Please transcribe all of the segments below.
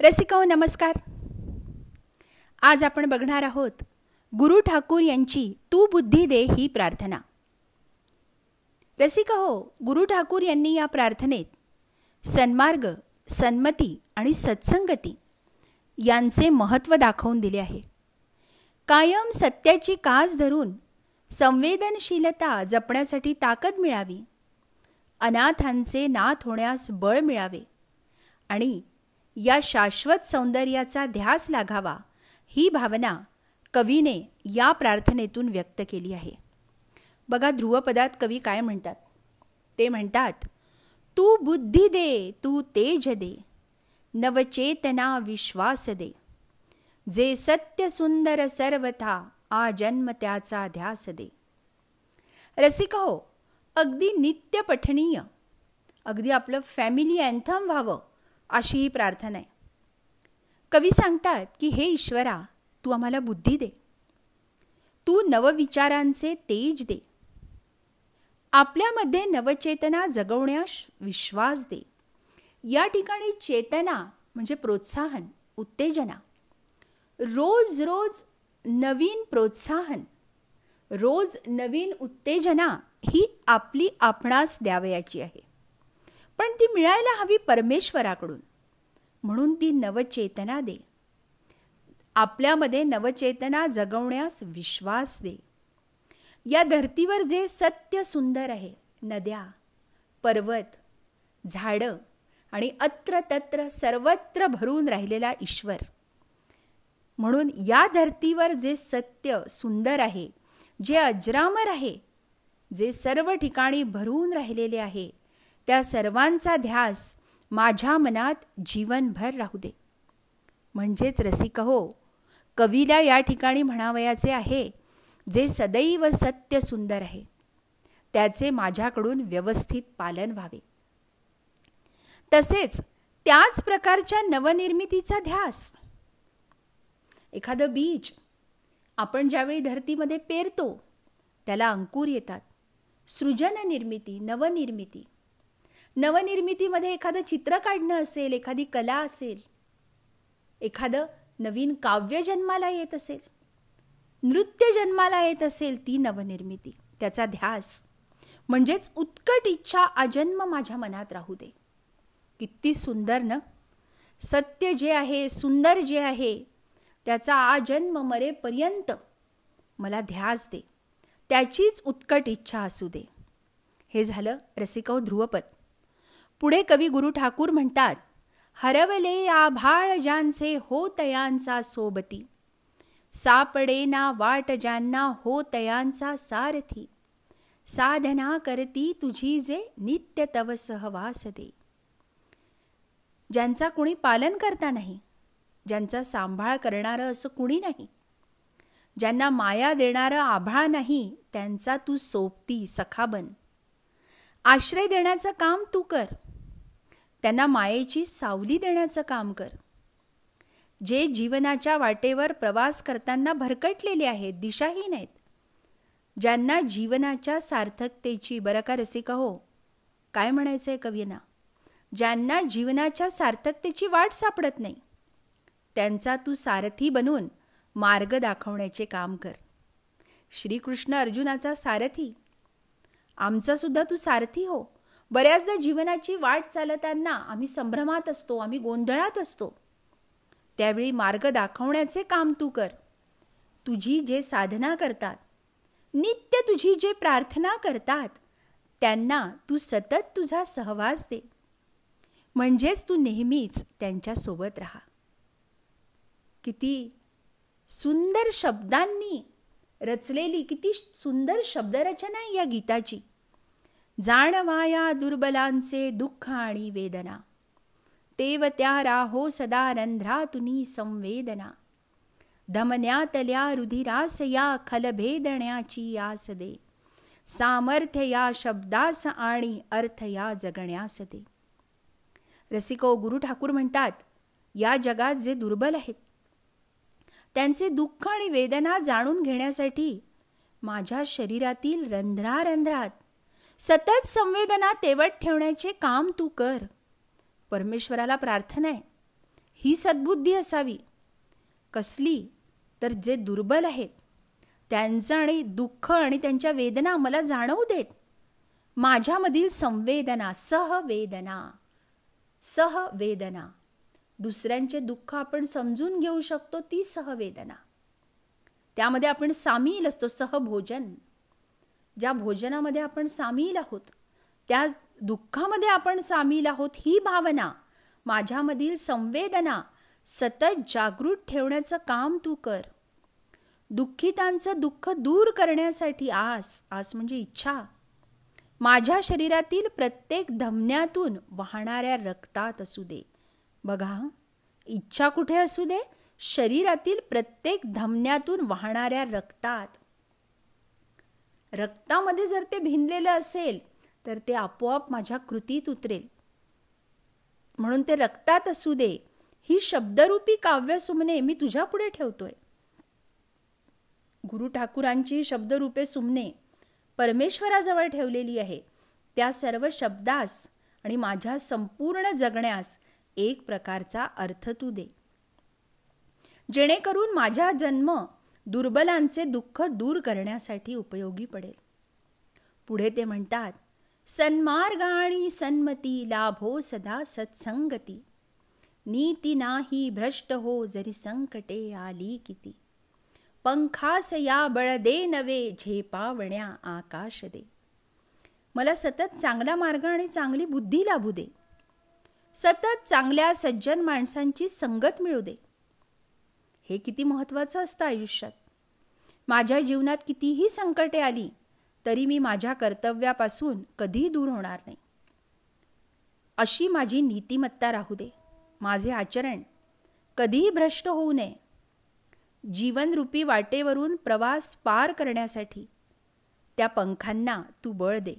रसिकाओ नमस्कार. आज आपण बघणार आहोत गुरु ठाकूर यांची तू बुद्धी दे ही प्रार्थना. रसिकाहो गुरु ठाकूर यांनी या प्रार्थनेत सन्मार्ग सन्मती आणि सत्संगती यांचे महत्त्व दाखवून दिले आहे. कायम सत्याची कास धरून संवेदनशीलता जपण्यासाठी ताकद मिळावी. अनाथांचे नाथ होण्यास बळ मिळावे. आणि या शाश्वत सौंदर्याचा ध्यास लागावा ही भावना कवीने या प्रार्थनेतून व्यक्त केली आहे. बघा ध्रुवपदात कवी काय म्हणतात? ते म्हणतात तू बुद्धी दे तू तेज दे नवचेतना विश्वास दे. जे सत्य सुंदर सर्वथा आ जन्म त्याचा ध्यास दे. रसिक हो अगदी नित्य पठणीय अगदी आपलं फॅमिली अँथम व्हावं. अशी ही प्रार्थना आहे. कवी सांगतात की हे ईश्वरा तू आम्हाला बुद्धी दे. तू नवविचारांचे तेज दे. आपल्यामध्ये नवचेतना जगवण्यास विश्वास दे. या ठिकाणी चेतना म्हणजे प्रोत्साहन उत्तेजना. रोज रोज नवीन प्रोत्साहन रोज नवीन उत्तेजना ही आपली आपणास द्यावयाची आहे. पण ती मिळायला हवी परमेश्वराकडून. म्हणून ती नवचेतना दे. आपल्यामध्ये नवचेतना जगवण्यास विश्वास दे. या धर्तीवर जे सत्य सुंदर आहे नद्या पर्वत झाडं आणि अत्र तत्र सर्वत्र भरून राहिलेला ईश्वर. म्हणून या धर्तीवर जे सत्य सुंदर आहे जे अजरामर आहे जे सर्व ठिकाणी भरून राहिलेले आहे त्या सर्वांचा ध्यास माझ्या मनात जीवनभर राहू दे. म्हणजेच रसिक हो कवीला या ठिकाणी म्हणावयाचे आहे जे सदैव सत्य सुंदर आहे. त्याचे माझ्याकडून व्यवस्थित पालन व्हावे. तसेच त्याच प्रकारच्या नवनिर्मितीचा ध्यास. एखादं बीज आपण ज्यावेळी धरतीमध्ये पेरतो त्याला अंकुर येतात. सृजन निर्मिती नवनिर्मिती नवनिर्मितीमध्ये एखादं चित्र काढणं असेल एखादी कला असेल एखादं नवीन काव्य जन्माला येत असेल नृत्य जन्माला येत असेल ती नवनिर्मिती त्याचा ध्यास. म्हणजेच उत्कट इच्छा अजन्म माझ्या मनात राहू दे. किती सुंदर न? सत्य जे आहे सुंदर जे आहे त्याचा आजन्म मरेपर्यंत मला ध्यास दे. त्याचीच उत्कट इच्छा असू दे. हे झालं रसिकव ध्रुवपद. पुढे कवी गुरु ठाकूर म्हणतात हरवले आभाळ ज्यांचे हो तयांचा सोबती सापडे ना वाट ज्यांना हो तयांचा सारथी साधना करती तुझी जे नित्य तव सहवास दे. ज्यांचा कुणी पालन करता नाही ज्यांचा सांभाळ करणारं असं कुणी नाही ज्यांना माया देणारं आभाळ नाही त्यांचा तू सोबती सखाबन आश्रय देण्याचं काम तू कर त्यांना मायेची सावली देण्याचं काम कर. जे जीवनाच्या वाटेवर प्रवास करताना भरकटलेले आहेत दिशाहीन आहेत. ज्यांना जीवनाच्या सार्थकतेची बरं का रसिका हो? काय म्हणायचं आहे कवींना? ज्यांना जीवनाच्या सार्थकतेची वाट सापडत नाही त्यांचा तू सारथी बनून मार्ग दाखवण्याचे काम कर. श्रीकृष्ण अर्जुनाचा सारथी. आमचा सुद्धा तू सारथी हो. बऱ्याचदा जीवनाची वाट चालताना आम्ही संभ्रमात असतो आम्ही गोंधळात असतो. त्यावेळी मार्ग दाखवण्याचे काम तू कर. तुझी जे साधना करतात नित्य तुझी जे प्रार्थना करतात त्यांना तू सतत तुझा सहवास दे. म्हणजेच तू नेहमीच त्यांच्यासोबत राहा. किती सुंदर शब्दांनी रचलेली किती सुंदर शब्दरचना या गीताची. जाणवाया दुर्बलांचे दुःख आणि वेदना. तेव त्या राहो सदा रंध्रातुनी संवेदना. धमन्यातल्या रुधिरास या खलभेदण्याची आस दे सामर्थ्य या शब्दास आणि अर्थ या जगण्यास दे रसिको गुरु ठाकूर म्हणतात या जगात जे दुर्बल आहेत त्यांचे दुःख आणि वेदना जाणून घेण्यासाठी माझ्या शरीरातील रंध्रारंध्रात सतत संवेदना तेवट ठेवण्याचे काम तू कर. परमेश्वराला प्रार्थना आहे. ही सद्बुद्धी असावी. कसली? तर जे दुर्बल आहेत. त्यांचं आणि दुःख आणि त्यांच्या वेदना मला जाणवू देत. माझ्यामधील संवेदना सहवेदना. सहवेदना. दुसऱ्यांचे दुःख आपण समजून घेऊ शकतो ती सहवेदना. त्यामध्ये आपण सामील असतो सहभोजन. ज्या भोजनामध्ये आपण सामील आहोत त्या दुःखामध्ये आपण सामील आहोत ही भावना माझ्यामधील संवेदना सतत जागृत ठेवण्याचं काम तू कर. दुःखितांचं दुःख दूर करण्यासाठी आस आस म्हणजे इच्छा. माझ्या शरीरातील प्रत्येक धमन्यातून वाहणाऱ्या रक्तात असू दे. बघा इच्छा कुठे असू दे? शरीरातील प्रत्येक धमन्यातून वाहणाऱ्या रक्तात. रक्तामध्ये जर ते भिनलेलं असेल तर ते आपोआप माझ्या कृतीत उतरेल. म्हणून ते रक्तात असू दे ही शब्दरूपी काव्य सुमने मी तुझ्या पुढे ठेवतोय. गुरु ठाकूरांची शब्दरूपे सुमने परमेश्वराजवळ ठेवलेली आहे. त्या सर्व शब्दास आणि माझ्या संपूर्ण जगण्यास एक प्रकारचा अर्थ तू दे. जेणेकरून माझा जन्म दुर्बलांचे दुःख दूर करण्यासाठी उपयोगी पडेल. पुढे ते म्हणतात सन्मार्ग आणि सन्मती लाभो सदा सत्संगती. नीती नाही भ्रष्ट हो जरी संकटे आली किती. पंखास या बळ दे नवे झेपावण्या आकाश दे. मला सतत चांगला मार्ग आणि चांगली बुद्धी लाभू दे. सतत चांगल्या सज्जन माणसांची संगत मिळू दे. हे किती महत्त्वाचं असतं आयुष्यात? माझ्या जीवनात कितीही संकटे आली तरी मी माझ्या कर्तव्यापासून कधी दूर होणार नाही. अशी माझी नीतिमत्ता राहू दे. माझे आचरण कधीही भ्रष्ट होऊ नये. जीवनरूपी वाटेवरून प्रवास पार करण्यासाठी त्या पंखांना तू बळ दे.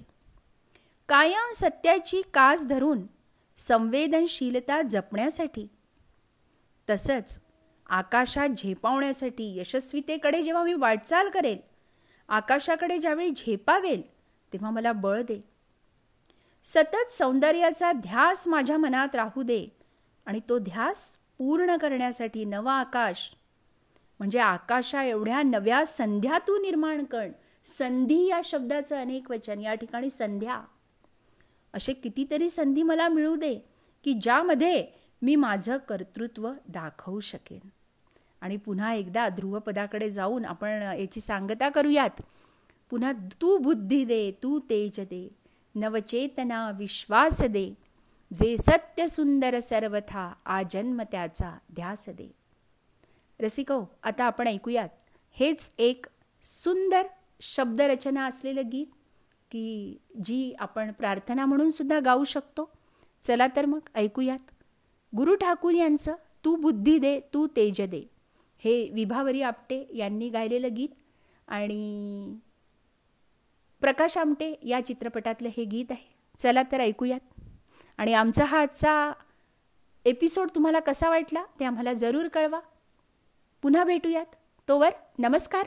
कायम सत्याची कास धरून संवेदनशीलता जपण्यासाठी तसंच आकाशात झेपावण्यासाठी यशस्वीतेकडे जेव्हा मी वाटचाल करेल आकाशाकडे ज्यावेळी झेपावेल तेव्हा मला बळ दे. सतत सौंदर्याचा ध्यास माझ्या मनात राहू दे आणि तो ध्यास पूर्ण करण्यासाठी नवा आकाश म्हणजे आकाशा एवढ्या नव्या संध्या तू निर्माण कर संधी या शब्दाचं अनेक वचन या ठिकाणी संध्या. असे कितीतरी संधी मला मिळू दे की ज्यामध्ये मी माझं कर्तृत्व दाखवू शकेन. आणि पुन्हा एकदा ध्रुवपदाकडे जाऊन आपण याची सांगता करूयात. पुन्हा तू बुद्धी दे तू तेज दे नवचेतना विश्वास दे जे सत्य सुंदर सर्वथा आजन्म त्याचा ध्यास दे. रसिको आता आपण ऐकूयात. हेच एक सुंदर शब्दरचना असलेलं गीत की जी आपण प्रार्थना म्हणून सुद्धा गाऊ शकतो. चला तर मग ऐकूयात. गुरु ठाकूर यांचं तू बुद्धी दे तू तेज दे. हे विभावरी आपटे यांनी गायलेलं गीत आणि प्रकाश आमटे या चित्रपटातलं हे गीत आहे. चला तर ऐकूयात. आणि आमचा हा आजचा एपिसोड तुम्हाला कसा वाटला ते आम्हाला जरूर कळवा. पुन्हा भेटूयात. तोवर नमस्कार.